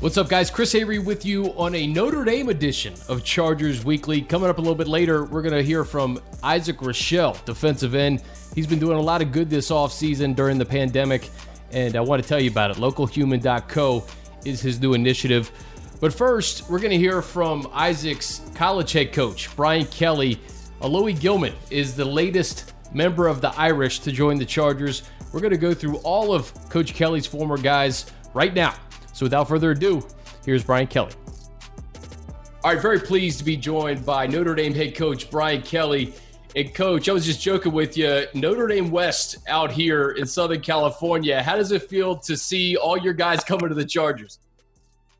What's up, guys? Chris Hayre with you on a Notre Dame edition of Chargers Weekly. Coming up a little bit later, we're going to hear from Isaac Rochell, defensive end. He's been doing a lot of good this offseason during the pandemic, and I want to tell you about it. Localhuman.co is his new initiative. But first, we're going to hear from Isaac's college head coach, Brian Kelly. Alohi Gilman is the latest member of the Irish to join the Chargers. We're going to go through all of Coach Kelly's former guys right now. So without further ado, here's Brian Kelly. All right, very pleased to be joined by Notre Dame head coach Brian Kelly. And coach, I was just joking with you. Notre Dame West out here in Southern California. How does it feel to see all your guys coming to the Chargers?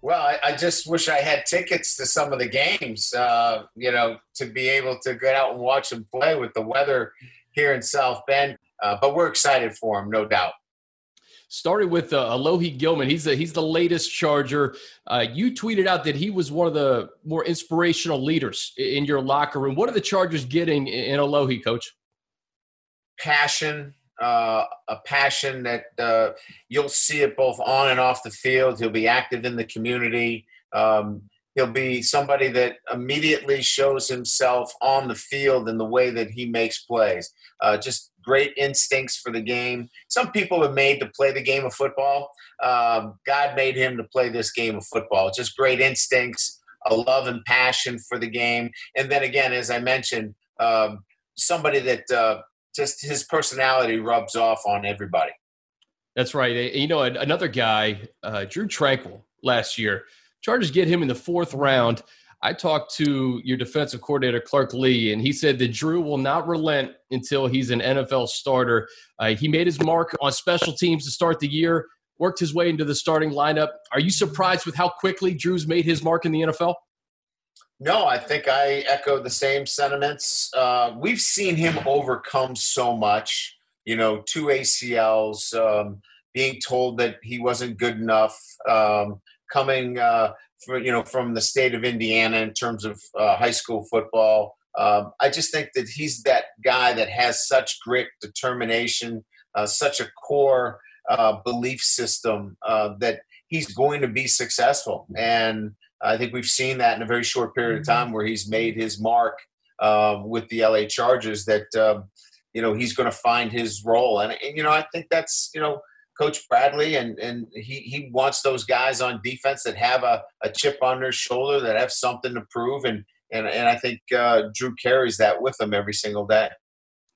Well, I, I just wish I had tickets to some of the games. Uh, you know, to be able to get out and watch them play with the weather here in South Bend. Uh, but we're excited for them, no doubt started with uh, Alohi Gilman. He's the, he's the latest Charger. Uh, you tweeted out that he was one of the more inspirational leaders in your locker room. What are the Chargers getting in Alohi, Coach? Passion, uh, a passion that uh, you'll see it both on and off the field. He'll be active in the community. Um, he'll be somebody that immediately shows himself on the field in the way that he makes plays. Uh, just great instincts for the game. Some people are made to play the game of football. Um, God made him to play this game of football. Just great instincts, a love and passion for the game. And then again, as I mentioned, um, somebody that uh, just his personality rubs off on everybody. That's right. You know, another guy, uh, Drue Tranquill, last year. Chargers get him in the fourth round. I talked to your defensive coordinator, Clark Lea, and he said that Drue will not relent until he's an NFL starter. Uh, he made his mark on special teams to start the year, worked his way into the starting lineup. Are you surprised with how quickly Drue's made his mark in the NFL? No, I think I echo the same sentiments. Uh, we've seen him overcome so much, you know, two ACLs, um, being told that he wasn't good enough, um, coming uh, for, you know from the state of Indiana in terms of uh, high school football. Um, I just think that he's that guy that has such grit, determination, uh, such a core uh, belief system uh, that he's going to be successful. And I think we've seen that in a very short period of mm-hmm. time where he's made his mark uh, with the LA Chargers. That um, you know he's going to find his role, and, and you know I think that's you know Coach Bradley, and and he he wants those guys on defense that have a, a chip on their shoulder, that have something to prove, and and and I think uh, Drue carries that with him every single day.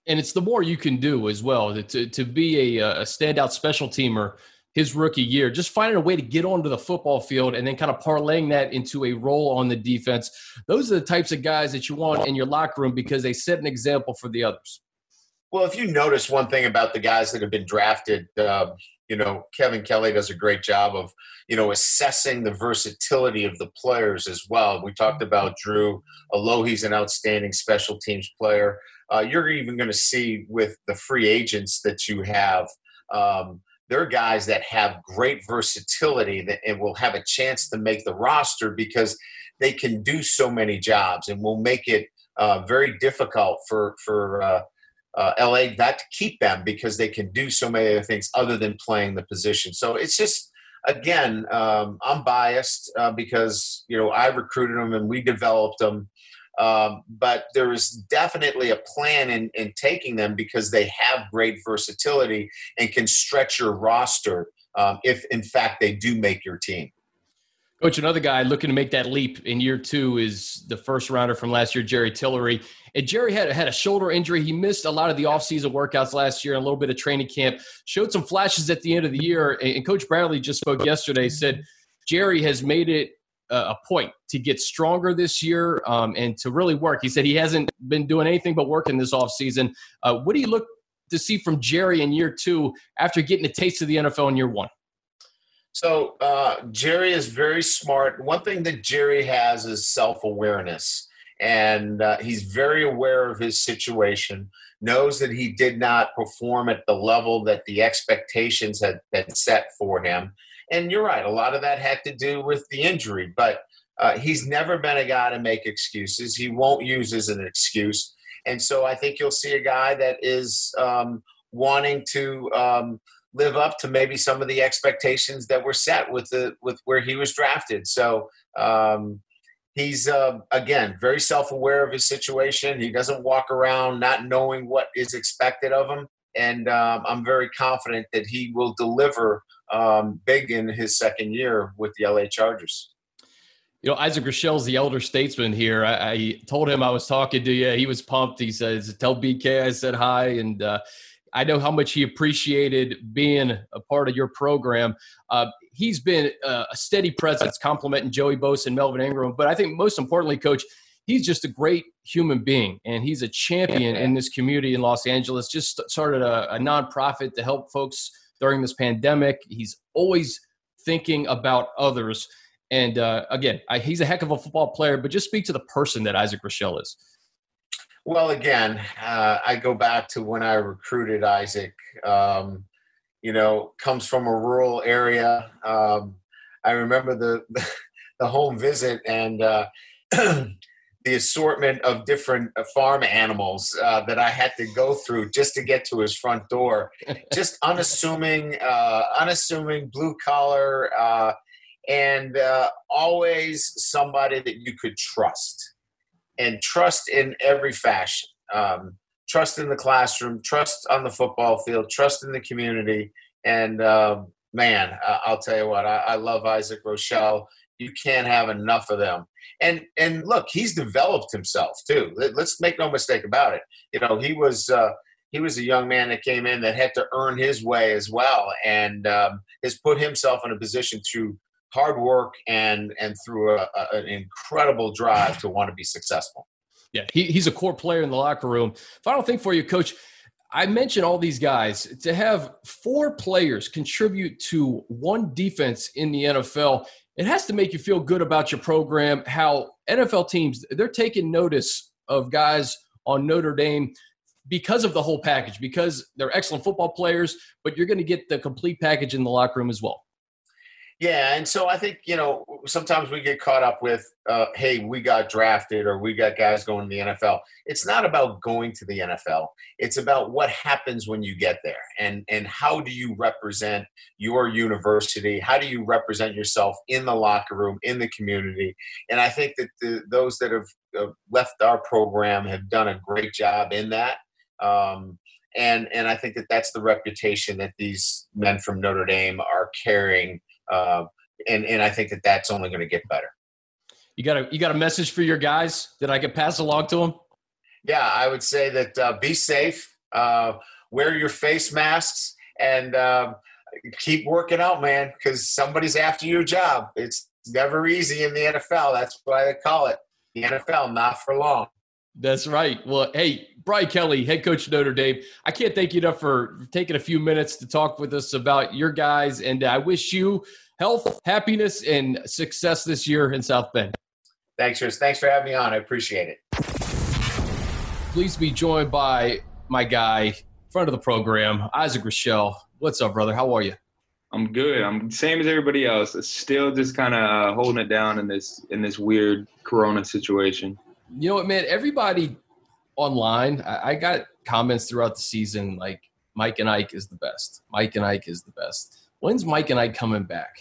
And it's the more you can do as well to to be a, a standout special teamer his rookie year, just finding a way to get onto the football field and then kind of parlaying that into a role on the defense. Those are the types of guys that you want in your locker room because they set an example for the others. Well, if you notice one thing about the guys that have been drafted, uh, you know, Kevin Kelly does a great job of, you know, assessing the versatility of the players as well. We talked about Drue. Alohi's an outstanding special teams player. Uh, you're even going to see with the free agents that you have, um, they're guys that have great versatility that, and will have a chance to make the roster because they can do so many jobs and will make it uh, very difficult for for uh, uh, LA not to keep them because they can do so many other things other than playing the position. So it's just again, um, I'm biased uh, because you know I recruited them and we developed them. Um, but there is definitely a plan in, in taking them because they have great versatility and can stretch your roster um, if, in fact, they do make your team. Coach, another guy looking to make that leap in year two is the first rounder from last year, Jerry Tillery. And Jerry had, had a shoulder injury. He missed a lot of the offseason workouts last year and a little bit of training camp. Showed some flashes at the end of the year. And Coach Bradley just spoke yesterday, said Jerry has made it a point to get stronger this year um, and to really work. He said he hasn't been doing anything but working this offseason. Uh, what do you look to see from Jerry in year two after getting a taste of the NFL in year one? So uh, Jerry is very smart. One thing that Jerry has is self awareness, and uh, he's very aware of his situation. Knows that he did not perform at the level that the expectations had been set for him. And you're right, a lot of that had to do with the injury, but uh, he's never been a guy to make excuses. He won't use as an excuse. And so I think you'll see a guy that is um, wanting to um, live up to maybe some of the expectations that were set with the with where he was drafted. So um, he's uh, again very self-aware of his situation. He doesn't walk around not knowing what is expected of him, and um, I'm very confident that he will deliver um, big in his second year with the LA Chargers. You know, Isaac Rochell's the elder statesman here. I, I, told him I was talking to you. He was pumped. He says, "Tell BK I said hi." And uh, I know how much he appreciated being a part of your program. Uh, he's been a steady presence, complimenting Joey Bosa and Melvin Ingram. But I think most importantly, Coach, he's just a great human being, and he's a champion in this community in Los Angeles. Just started a, a nonprofit to help folks during this pandemic. He's always thinking about others. And uh, again, I, he's a heck of a football player, but just speak to the person that Isaac Rochell is. Well, again, uh, I go back to when I recruited Isaac. Um, you know, comes from a rural area. Um, I remember the the home visit and uh, the assortment of different uh, farm animals uh, that I had to go through just to get to his front door. Just unassuming, uh, unassuming, blue collar, uh, and always somebody that you could trust and trust in every fashion. Um, trust in the classroom, trust on the football field, trust in the community. And uh, man, I'll tell you what, I, I, love Isaac Rochell. You can't have enough of them. And and look, he's developed himself too. Let's make no mistake about it. You know, he was uh, he was a young man that came in that had to earn his way as well, and um, has put himself in a position through hard work and and through a, a, an incredible drive to want to be successful. Yeah, he, he's a core player in the locker room. Final thing for you, Coach. I mentioned all these guys to have four players contribute to one defense in the NFL. It has to make you feel good about your program. How NFL teams they're taking notice of guys on Notre Dame because of the whole package, because they're excellent football players, but you're going to get the complete package in the locker room as well. Yeah, and so I think you know sometimes we get caught up with, uh, hey, we got drafted or we got guys going to the NFL. It's not about going to the NFL. It's about what happens when you get there, and and how do you represent your university? How do you represent yourself in the locker room, in the community? And I think that the, those that have uh, left our program have done a great job in that. Um, and and I think that that's the reputation that these men from Notre Dame are carrying uh, and and I think that that's only going to get better. You got a you got a message for your guys that I could pass along to them? Yeah, I would say that uh, be safe, uh, wear your face masks, and uh, keep working out, man, because somebody's after your job. It's never easy in the NFL. That's why they call it the NFL, not for long. That's right. Well, hey, Brian Kelly, head coach of Notre Dame. I can't thank you enough for taking a few minutes to talk with us about your guys, and I wish you health, happiness, and success this year in South Bend. Thanks, Chris. Thanks for having me on. I appreciate it. Please be joined by my guy, front of the program, Isaac Rochell. What's up, brother? How are you? I'm good. I'm same as everybody else. Still just kind of uh, holding it down in this in this weird Corona situation. You know what, man? Everybody online, I, I got comments throughout the season like Mike and Ike is the best. Mike and Ike is the best. When's Mike and Ike coming back?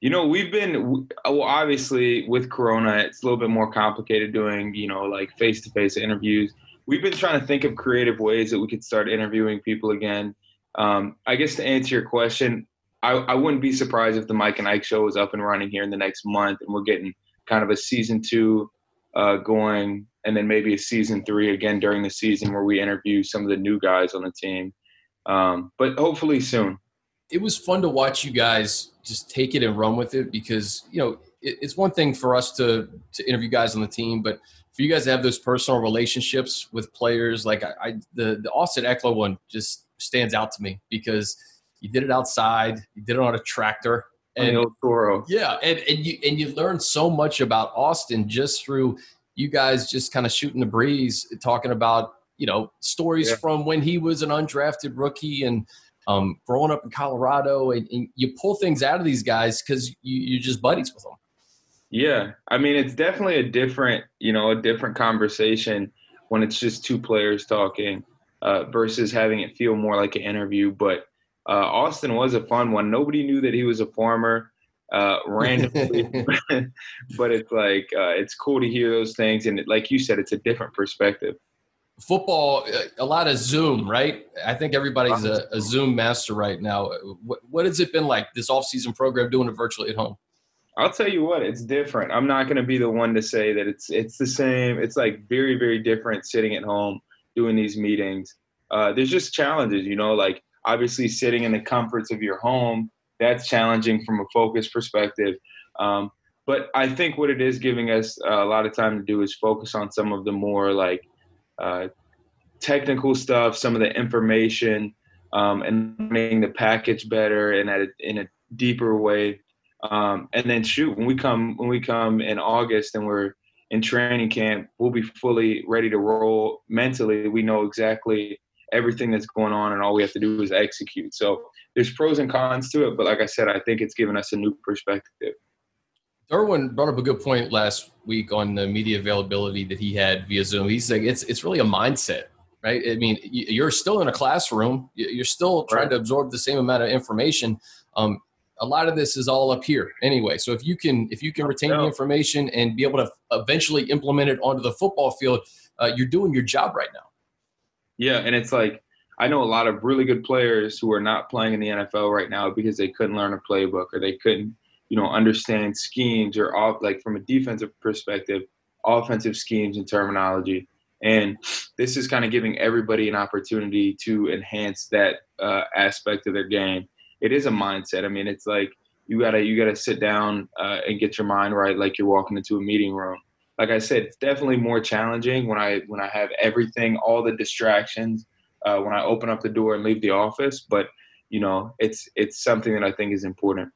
You know, we've been well, obviously with Corona, it's a little bit more complicated doing you know like face to face interviews. We've been trying to think of creative ways that we could start interviewing people again. Um, I guess to answer your question, I, I wouldn't be surprised if the Mike and Ike show is up and running here in the next month, and we're getting kind of a season two uh, going, and then maybe a season three again during the season where we interview some of the new guys on the team. Um, but hopefully soon. It was fun to watch you guys just take it and run with it because you know it, it's one thing for us to to interview guys on the team, but for you guys to have those personal relationships with players, like I, I the the Austin Ekeler one just stands out to me because you did it outside, you did it on a tractor, and Toro. Yeah, and, and you and you learn so much about Austin just through you guys just kind of shooting the breeze, talking about you know stories yeah. from when he was an undrafted rookie and um, growing up in Colorado, and, and, you pull things out of these guys because you, you're just buddies with them. Yeah, I mean it's definitely a different you know a different conversation when it's just two players talking uh, versus having it feel more like an interview, but Uh, Austin was a fun one. Nobody knew that he was a farmer uh, randomly, but it's like uh, it's cool to hear those things, and like you said, it's a different perspective. Football, uh, a lot of Zoom, right? I think everybody's a, a Zoom master right now. What, what has it been like this off-season program doing it virtually at home? I'll tell you what, it's different. I'm not going to be the one to say that it's it's the same. It's like very very different sitting at home doing these meetings. Uh, there's just challenges, you know, like obviously sitting in the comforts of your home that's challenging from a focus perspective. Um, but I think what it is giving us a lot of time to do is focus on some of the more like uh, technical stuff, some of the information, um, and making the package better and a, in a deeper way. Um, and then shoot, when we come when we come in August and we're in training camp, we'll be fully ready to roll mentally. We know exactly everything that's going on, and all we have to do is execute. So there's pros and cons to it, but like I said, I think it's given us a new perspective. Derwin brought up a good point last week on the media availability that he had via Zoom. He's like, it's it's really a mindset, right? I mean, you're still in a classroom, you're still trying right. to absorb the same amount of information. Um, a lot of this is all up here anyway. So if you can if you can retain the information and be able to eventually implement it onto the football field, uh, you're doing your job right now. Yeah, and it's like I know a lot of really good players who are not playing in the NFL right now because they couldn't learn a playbook or they couldn't, you know, understand schemes or off like from a defensive perspective, offensive schemes and terminology. And this is kind of giving everybody an opportunity to enhance that uh, aspect of their game. It is a mindset. I mean, it's like you gotta you gotta sit down uh, and get your mind right, like you're walking into a meeting room. Like I said, it's definitely more challenging when I when I have everything, all the distractions uh, when I open up the door and leave the office. But you know, it's it's something that I think is important.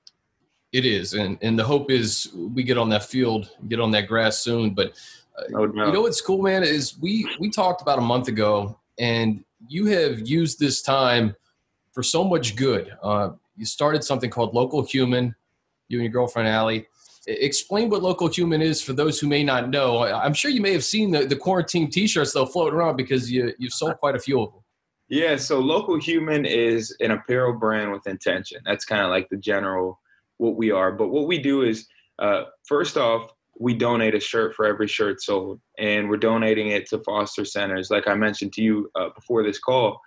It is, and and the hope is we get on that field, get on that grass soon. But uh, oh, no. you know what's cool, man, is we we talked about a month ago, and you have used this time for so much good. Uh, you started something called Local Human. You and your girlfriend Allie. Explain what Local Human is for those who may not know. I'm sure you may have seen the, the quarantine T-shirts though floating around because you you've sold quite a few of them. Yeah, so Local Human is an apparel brand with intention. That's kind of like the general what we are. But what we do is, uh, first off, we donate a shirt for every shirt sold, and we're donating it to foster centers. Like I mentioned to you uh, before this call,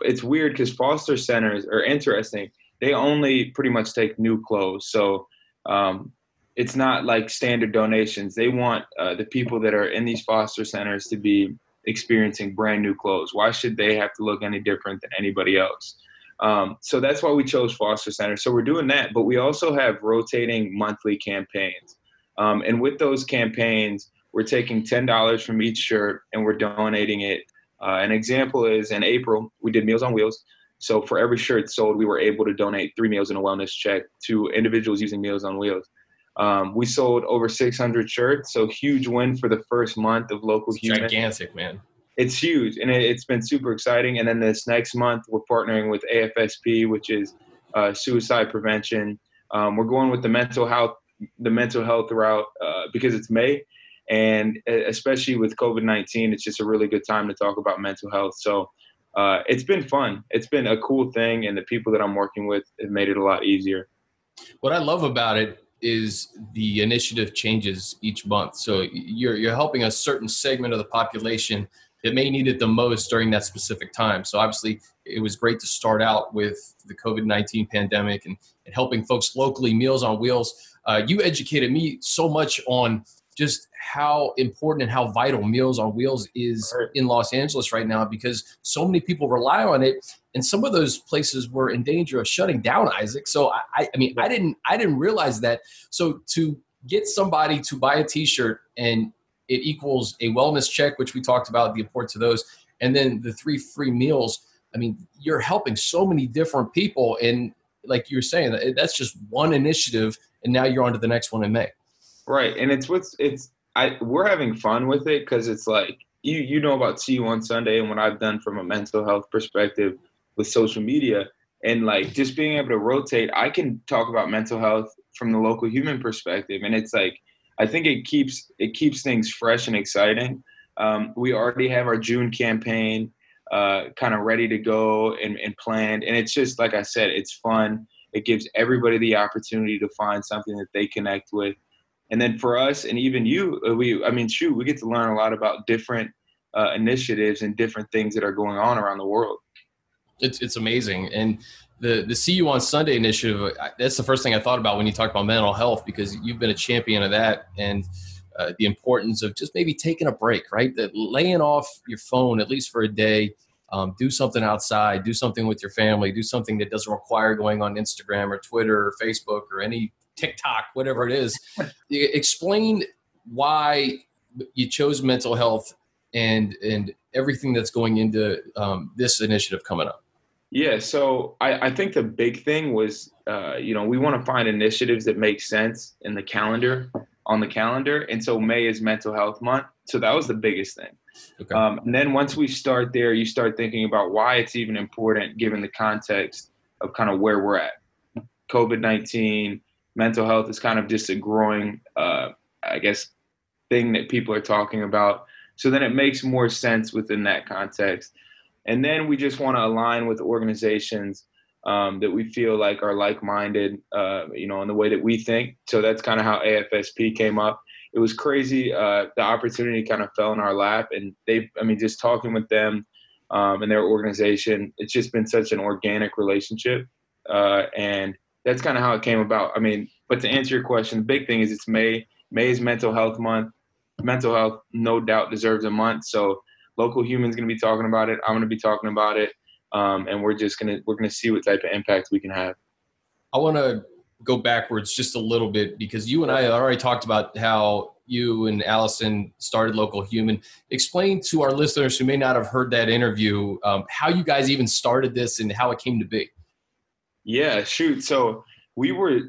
it's weird because foster centers are interesting. They only pretty much take new clothes, so um, it's not like standard donations. They want uh, the people that are in these foster centers to be experiencing brand new clothes. Why should they have to look any different than anybody else? Um, so that's why we chose Foster centers. So we're doing that, but we also have rotating monthly campaigns. Um, and with those campaigns, we're taking $10 from each shirt and we're donating it. Uh, an example is in April, we did Meals on Wheels. So for every shirt sold, we were able to donate three meals and a wellness check to individuals using Meals on Wheels. Um, we sold over 600 shirts, so huge win for the first month of local it's human. Gigantic, man. It's huge, and it, has been super exciting. And then this next month, we're partnering with AFSP, which is uh, suicide prevention. Um, we're going with the mental health, the mental health route uh, because it's May, and especially with COVID 19, it's just a really good time to talk about mental health. So. Uh, it's been fun. It's been a cool thing, and the people that I'm working with have made it a lot easier. What I love about it is the initiative changes each month. So you're, you're helping a certain segment of the population that may need it the most during that specific time. So obviously, it was great to start out with the COVID 19 pandemic and, and helping folks locally, Meals on Wheels. Uh, you educated me so much on just how important and how vital Meals on Wheels is in Los Angeles right now because so many people rely on it, and some of those places were in danger of shutting down. Isaac, so I, I mean, I didn't, I didn't realize that. So to get somebody to buy a T-shirt and it equals a wellness check, which we talked about the importance of those, and then the three free meals. I mean, you're helping so many different people, and like you're saying, that's just one initiative, and now you're on to the next one in May. Right, and it's what's it's I we're having fun with it because it's like you you know about See You on Sunday and what I've done from a mental health perspective with social media and like just being able to rotate. I can talk about mental health from the local human perspective, and it's like I think it keeps it keeps things fresh and exciting. Um, we already have our June campaign. uh, kind of ready to go and, and planned. And it's just like I said, it's fun. It gives everybody the opportunity to find something that they connect with. And then for us, and even you, uh, we I mean, shoot, we get to learn a lot about different uh, initiatives and different things that are going on around the world. It's it's amazing, and the the See You on Sunday initiative. That's the first thing I thought about when you talked about mental health because you've been a champion of that and. Uh, the importance of just maybe taking a break, right? That laying off your phone at least for a day, um, do something outside, do something with your family, do something that doesn't require going on Instagram or Twitter or Facebook or any TikTok, whatever it is. Explain why you chose mental health and and everything that's going into um, this initiative coming up. Yeah, so I, I think the big thing was, uh, you know, we want to find initiatives that make sense in the calendar, on the calendar. And so May is Mental Health Month. So that was the biggest thing. Okay. Um, and then once we start there, you start thinking about why it's even important given the context of kind of where we're at. COVID 19, mental health is kind of just a growing, uh, I guess, thing that people are talking about. So then it makes more sense within that context. And then we just want to align with organizations um, that we feel like are like-minded, uh, you know, in the way that we think. So that's kind of how AFSP came up. It was crazy. Uh, the opportunity kind of fell in our lap, and they, I mean, just talking with them um, and their organization, it's just been such an organic relationship, uh, and that's kind of how it came about. I mean, but to answer your question, the big thing is it's May. May is Mental Health Month. Mental health, no doubt, deserves a month. So local humans going to be talking about it. I'm going to be talking about it, um, and we're just gonna we're gonna see what type of impact we can have. I want to go backwards just a little bit because you and I already talked about how you and Allison started Local Human. Explain to our listeners who may not have heard that interview um, how you guys even started this and how it came to be. Yeah, shoot. So we were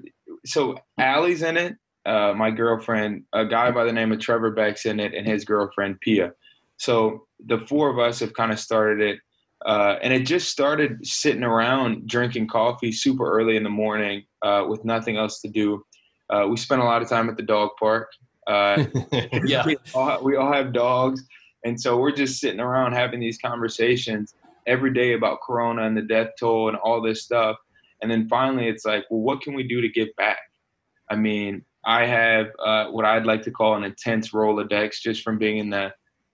so Allie's in it. Uh, my girlfriend, a guy by the name of Trevor Beck's in it, and his girlfriend Pia. So the four of us have kind of started it. Uh, and it just started sitting around drinking coffee super early in the morning uh, with nothing else to do. Uh, we spent a lot of time at the dog park. Uh, yeah, we all, we all have dogs, and so we're just sitting around having these conversations every day about Corona and the death toll and all this stuff. And then finally, it's like, well, what can we do to give back? I mean, I have uh, what I'd like to call an intense Rolodex just from being in the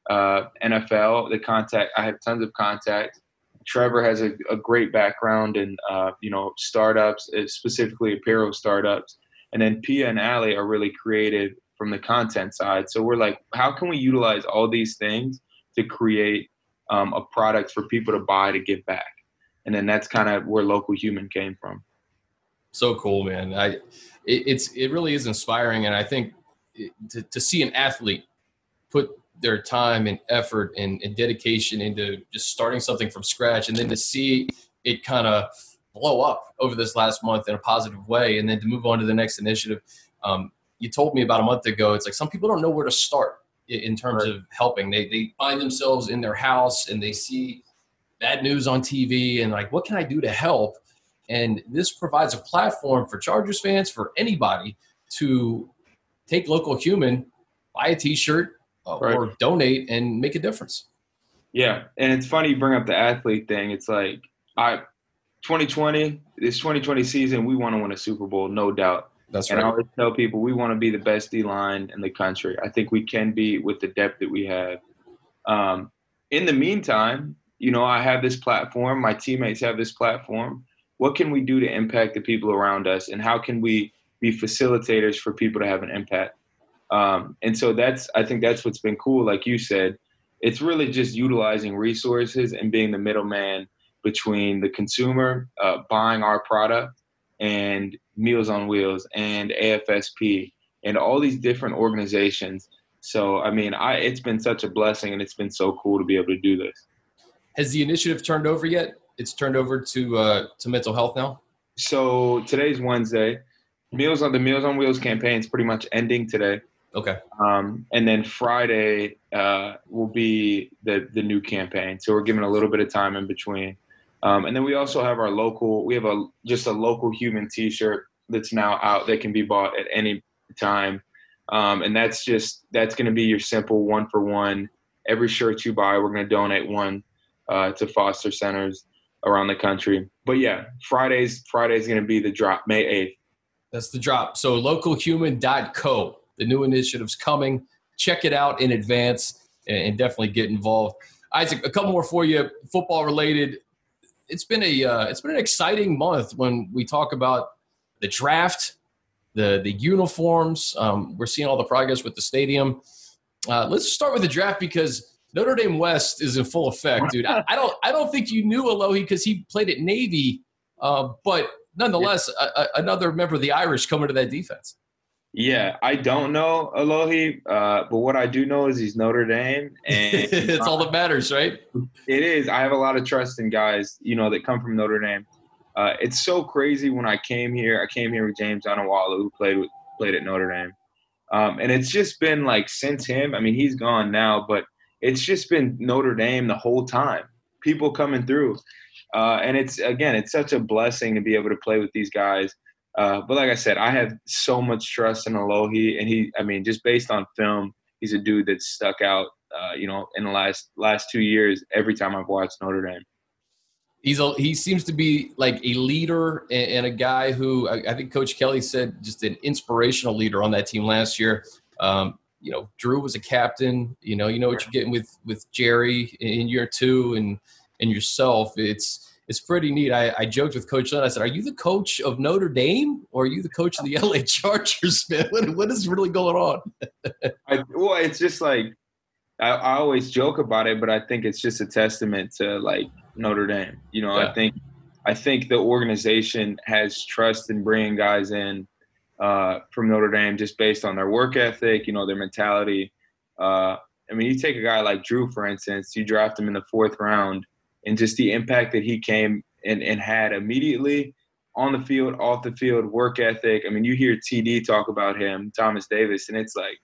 uh, NFL. The contact I have tons of contacts. Trevor has a, a great background in uh, you know startups, uh, specifically apparel startups, and then Pia and Ali are really creative from the content side. So we're like, how can we utilize all these things to create um, a product for people to buy to give back? And then that's kind of where local human came from. So cool, man! I it, it's it really is inspiring, and I think it, to, to see an athlete put their time and effort and, and, dedication into just starting something from scratch and then to see it kind of blow up over this last month in a positive way and then to move on to the next initiative um, you told me about a month ago it's like some people don't know where to start in terms right. of helping they, they find themselves in their house and they see bad news on tv and like what can i do to help and this provides a platform for chargers fans for anybody to take local human buy a t-shirt uh, right. or donate and make a difference. Yeah, and it's funny you bring up the athlete thing. It's like I 2020, this 2020 season, we want to win a Super Bowl, no doubt. That's and right. I always tell people we want to be the best D line in the country. I think we can be with the depth that we have. Um, in the meantime, you know, I have this platform. My teammates have this platform. What can we do to impact the people around us, and how can we be facilitators for people to have an impact? Um, and so that's I think that's what's been cool. Like you said, it's really just utilizing resources and being the middleman between the consumer uh, buying our product and Meals on Wheels and AFSP and all these different organizations. So I mean, I it's been such a blessing and it's been so cool to be able to do this. Has the initiative turned over yet? It's turned over to uh, to mental health now. So today's Wednesday. Meals on the Meals on Wheels campaign is pretty much ending today. Okay. Um, and then Friday uh, will be the the new campaign. So we're giving a little bit of time in between. Um, and then we also have our local. We have a just a local human T-shirt that's now out that can be bought at any time. Um, and that's just that's going to be your simple one for one. Every shirt you buy, we're going to donate one uh, to foster centers around the country. But yeah, Friday's Friday's going to be the drop, May eighth. That's the drop. So localhuman.co. The new initiative's coming. Check it out in advance and definitely get involved. Isaac, a couple more for you, football related. It's been a uh, it's been an exciting month when we talk about the draft, the the uniforms. Um, we're seeing all the progress with the stadium. Uh, let's start with the draft because Notre Dame West is in full effect, dude. I, I don't I don't think you knew Alohi because he played at Navy, uh, but nonetheless, a, a, another member of the Irish coming to that defense. Yeah, I don't know Alohi, uh, but what I do know is he's Notre Dame, and it's all that matters, right? It is. I have a lot of trust in guys, you know, that come from Notre Dame. Uh, it's so crazy when I came here. I came here with James Onwualu, who played with, played at Notre Dame, um, and it's just been like since him. I mean, he's gone now, but it's just been Notre Dame the whole time. People coming through, uh, and it's again, it's such a blessing to be able to play with these guys. Uh, but like I said, I have so much trust in Alohi, and he, I mean, just based on film, he's a dude that stuck out. Uh, you know, in the last last two years, every time I've watched Notre Dame. He's a, he seems to be like a leader and, a guy who I, I, think Coach Kelly said just an inspirational leader on that team last year. Um, you know, Drue was a captain. You know, you know what you're getting with with Jerry in year two, and and yourself. It's it's pretty neat. I, I joked with Coach Lynn. I said, "Are you the coach of Notre Dame, or are you the coach of the LA Chargers, man? What, what is really going on?" I, well, it's just like I, I, always joke about it, but I think it's just a testament to like Notre Dame. You know, yeah. I think I think the organization has trust in bringing guys in uh, from Notre Dame just based on their work ethic, you know, their mentality. Uh, I mean, you take a guy like Drue, for instance, you draft him in the fourth round, and just the impact that he came and, and had immediately on the field, off the field, work ethic. I mean, you hear TD talk about him, Thomas Davis, and it's like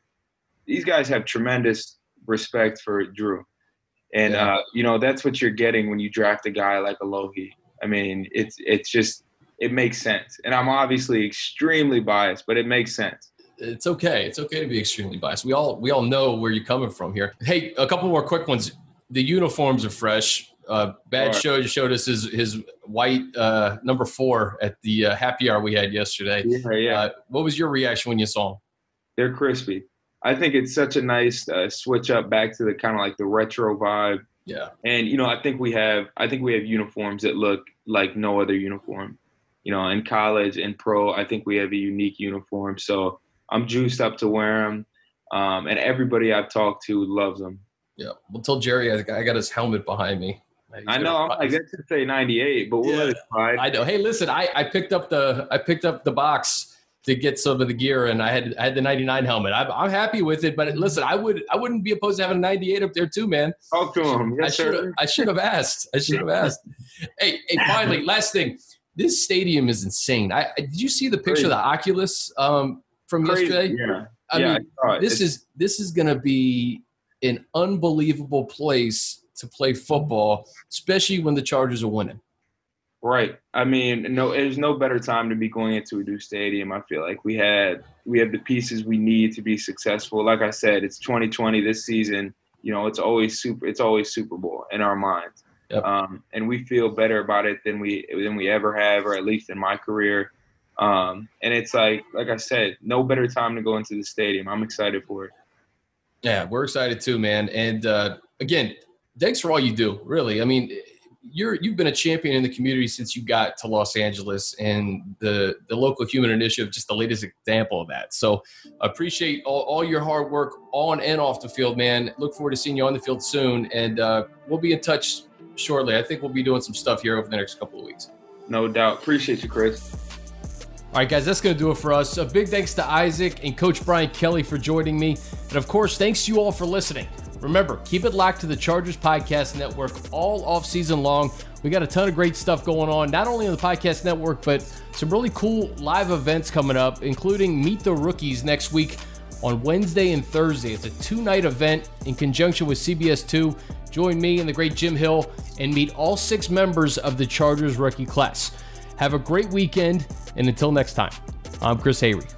these guys have tremendous respect for Drue. And yeah. uh, you know that's what you're getting when you draft a guy like Alohi. I mean, it's it's just it makes sense. And I'm obviously extremely biased, but it makes sense. It's okay. It's okay to be extremely biased. We all we all know where you're coming from here. Hey, a couple more quick ones. The uniforms are fresh. Uh, Bad right. showed showed us his his white uh, number four at the uh, happy hour we had yesterday. Yeah, yeah. Uh, what was your reaction when you saw them? They're crispy. I think it's such a nice uh, switch up back to the kind of like the retro vibe. Yeah. And you know, I think we have I think we have uniforms that look like no other uniform you know, in college and pro, I think we have a unique uniform. So I'm juiced up to wear them. Um, and everybody I've talked to loves them. Yeah. Well, tell Jerry I got his helmet behind me. He's I know. I guess to say 98, but we'll yeah, let it slide. I know. Hey, listen, I, I picked up the I picked up the box to get some of the gear, and I had I had the 99 helmet. I'm, I'm happy with it, but listen, I would I wouldn't be opposed to having a 98 up there too, man. Talk to him. Yes, I should I should have asked. I should have asked. hey, hey, finally, last thing this stadium is insane. I did you see the picture Crazy. of the Oculus um, from Crazy. yesterday? Yeah. I yeah, mean, I this it's, is this is going to be an unbelievable place to play football, especially when the Chargers are winning. Right. I mean, no, there's no better time to be going into a new stadium. I feel like we had we have the pieces we need to be successful. Like I said, it's 2020 this season. You know, it's always super. It's always Super Bowl in our minds. Yep. Um, and we feel better about it than we than we ever have, or at least in my career. Um, and it's like, like I said, no better time to go into the stadium. I'm excited for it. Yeah, we're excited too, man. And uh, again, thanks for all you do. Really, I mean, you're you've been a champion in the community since you got to Los Angeles, and the the local human initiative just the latest example of that. So appreciate all, all your hard work on and off the field, man. Look forward to seeing you on the field soon, and uh, we'll be in touch shortly. I think we'll be doing some stuff here over the next couple of weeks. No doubt. Appreciate you, Chris. All right, guys, that's going to do it for us. A big thanks to Isaac and Coach Brian Kelly for joining me. And of course, thanks to you all for listening. Remember, keep it locked to the Chargers Podcast Network all off season long. We got a ton of great stuff going on, not only on the podcast network, but some really cool live events coming up, including Meet the Rookies next week on Wednesday and Thursday. It's a two night event in conjunction with CBS2. Join me and the great Jim Hill and meet all six members of the Chargers rookie class. Have a great weekend, and until next time, I'm Chris Hayre.